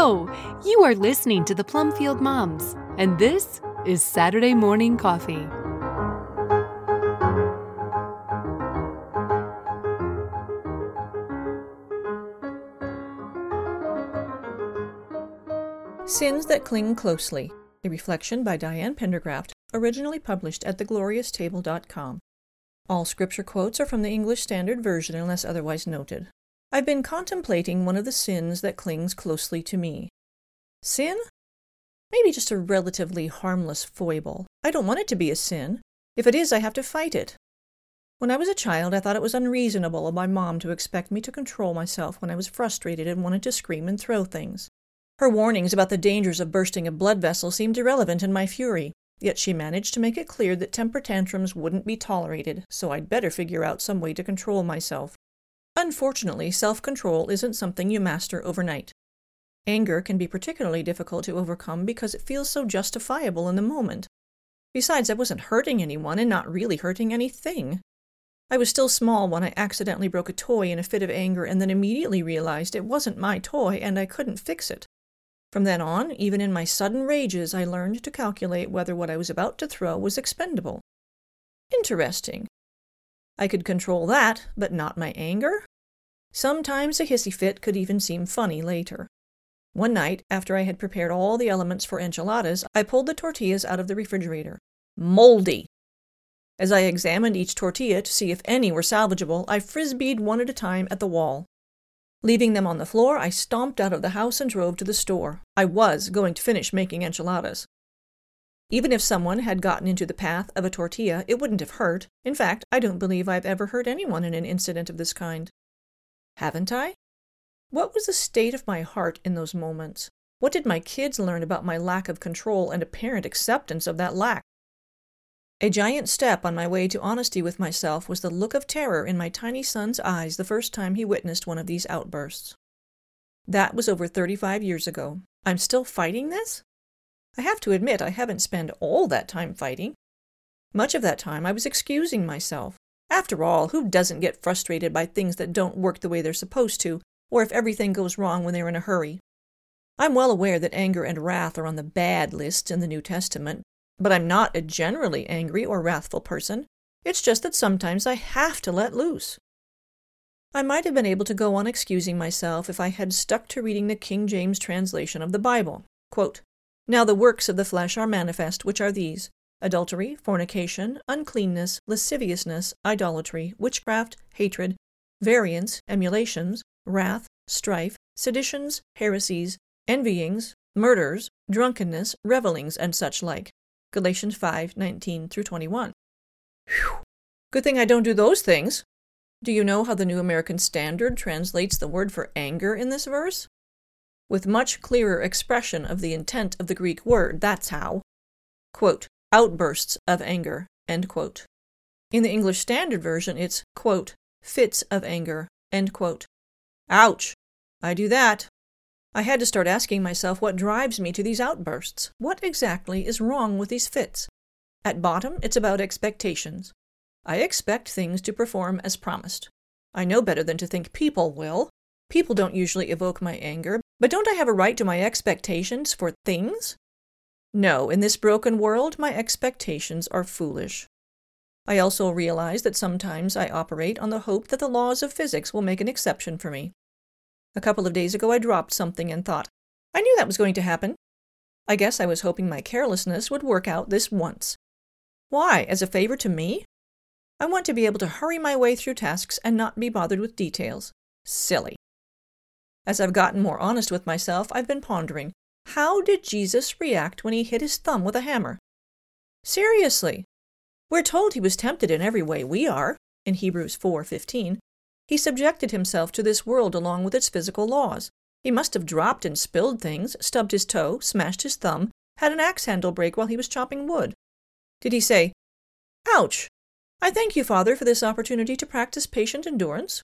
Hello! You are listening to the Plumfield Moms, and this is Saturday Morning Coffee. Sins That Cling Closely, a reflection by Diane Pendergraft, originally published at theglorioustable.com. All scripture quotes are from the English Standard Version unless otherwise noted. I've been contemplating one of the sins that clings closely to me. Sin? Maybe just a relatively harmless foible. I don't want it to be a sin. If it is, I have to fight it. When I was a child, I thought it was unreasonable of my mom to expect me to control myself when I was frustrated and wanted to scream and throw things. Her warnings about the dangers of bursting a blood vessel seemed irrelevant in my fury, yet she managed to make it clear that temper tantrums wouldn't be tolerated, so I'd better figure out some way to control myself. Unfortunately, self control isn't something you master overnight. Anger can be particularly difficult to overcome because it feels so justifiable in the moment. Besides, I wasn't hurting anyone and not really hurting anything. I was still small when I accidentally broke a toy in a fit of anger and then immediately realized it wasn't my toy and I couldn't fix it. From then on, even in my sudden rages, I learned to calculate whether what I was about to throw was expendable. Interesting. I could control that, but not my anger? Sometimes a hissy fit could even seem funny later. One night, after I had prepared all the elements for enchiladas, I pulled the tortillas out of the refrigerator. Moldy! As I examined each tortilla to see if any were salvageable, I frisbeed one at a time at the wall. Leaving them on the floor, I stomped out of the house and drove to the store. I was going to finish making enchiladas. Even if someone had gotten into the path of a tortilla, it wouldn't have hurt. In fact, I don't believe I've ever hurt anyone in an incident of this kind. Haven't I? What was the state of my heart in those moments? What did my kids learn about my lack of control and apparent acceptance of that lack? A giant step on my way to honesty with myself was the look of terror in my tiny son's eyes the first time he witnessed one of these outbursts. That was over 35 years ago. I'm still fighting this? I have to admit, I haven't spent all that time fighting. Much of that time I was excusing myself. After all, who doesn't get frustrated by things that don't work the way they're supposed to, or if everything goes wrong when they're in a hurry? I'm well aware that anger and wrath are on the bad list in the New Testament, but I'm not a generally angry or wrathful person. It's just that sometimes I have to let loose. I might have been able to go on excusing myself if I had stuck to reading the King James translation of the Bible. Quote, now the works of the flesh are manifest, which are these adultery, fornication, uncleanness, lasciviousness, idolatry, witchcraft, hatred, variance, emulations, wrath, strife, seditions, heresies, envyings, murders, drunkenness, revellings, and such like. Galatians 5 19 through 21. Whew. Good thing I don't do those things. Do you know how the New American Standard translates the word for anger in this verse? With much clearer expression of the intent of the Greek word. That's how. Quote, outbursts of anger, end quote. In the English Standard Version, it's, quote, fits of anger, end quote. Ouch! I do that. I had to start asking myself what drives me to these outbursts. What exactly is wrong with these fits? At bottom, it's about expectations. I expect things to perform as promised. I know better than to think people will. People don't usually evoke my anger, but don't I have a right to my expectations for things? No, in this broken world, my expectations are foolish. I also realize that sometimes I operate on the hope that the laws of physics will make an exception for me. A couple of days ago, I dropped something and thought, I knew that was going to happen. I guess I was hoping my carelessness would work out this once. Why, as a favor to me? I want to be able to hurry my way through tasks and not be bothered with details. Silly. As I've gotten more honest with myself, I've been pondering how did Jesus react when he hit his thumb with a hammer? Seriously. We're told he was tempted in every way we are, in Hebrews 4:15. He subjected himself to this world along with its physical laws. He must have dropped and spilled things, stubbed his toe, smashed his thumb, had an axe handle break while he was chopping wood. Did he say, Ouch! I thank you, Father, for this opportunity to practice patient endurance?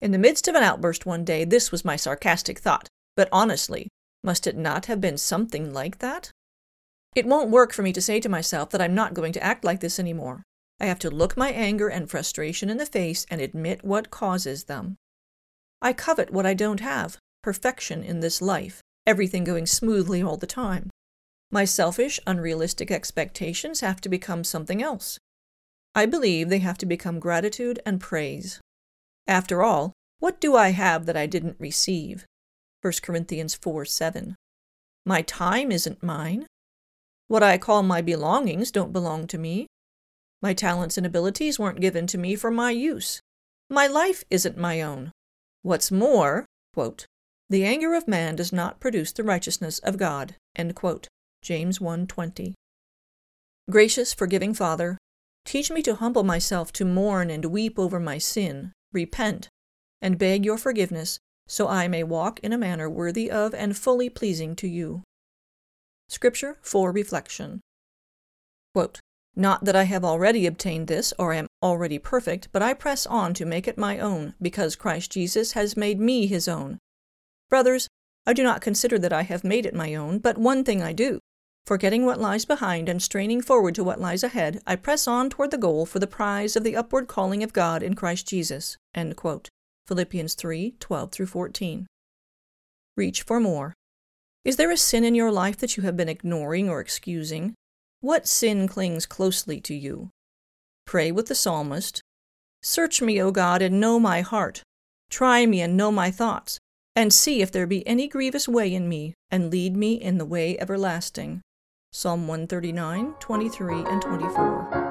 In the midst of an outburst one day, this was my sarcastic thought. But honestly, must it not have been something like that? It won't work for me to say to myself that I'm not going to act like this anymore. I have to look my anger and frustration in the face and admit what causes them. I covet what I don't have perfection in this life. everything going smoothly all the time. My selfish, unrealistic expectations have to become something else. I believe they have to become gratitude and praise. After all, what do I have that I didn't receive? 1 Corinthians 4 7. My time isn't mine. What I call my belongings don't belong to me. My talents and abilities weren't given to me for my use. My life isn't my own. What's more, quote, the anger of man does not produce the righteousness of God. James 1:20. Gracious, forgiving Father, teach me to humble myself to mourn and weep over my sin, repent, and beg your forgiveness, so I may walk in a manner worthy of and fully pleasing to you. Scripture for reflection. Quote, Not that I have already obtained this or am already perfect, but I press on to make it my own, because Christ Jesus has made me his own. Brothers, I do not consider that I have made it my own, but one thing I do. Forgetting what lies behind and straining forward to what lies ahead, I press on toward the goal for the prize of the upward calling of God in Christ Jesus. Philippians 3 12 14. Reach for more. Is there a sin in your life that you have been ignoring or excusing? What sin clings closely to you? Pray with the psalmist Search me, O God, and know my heart. Try me and know my thoughts, and see if there be any grievous way in me, and lead me in the way everlasting. Psalm 139, 23, and 24.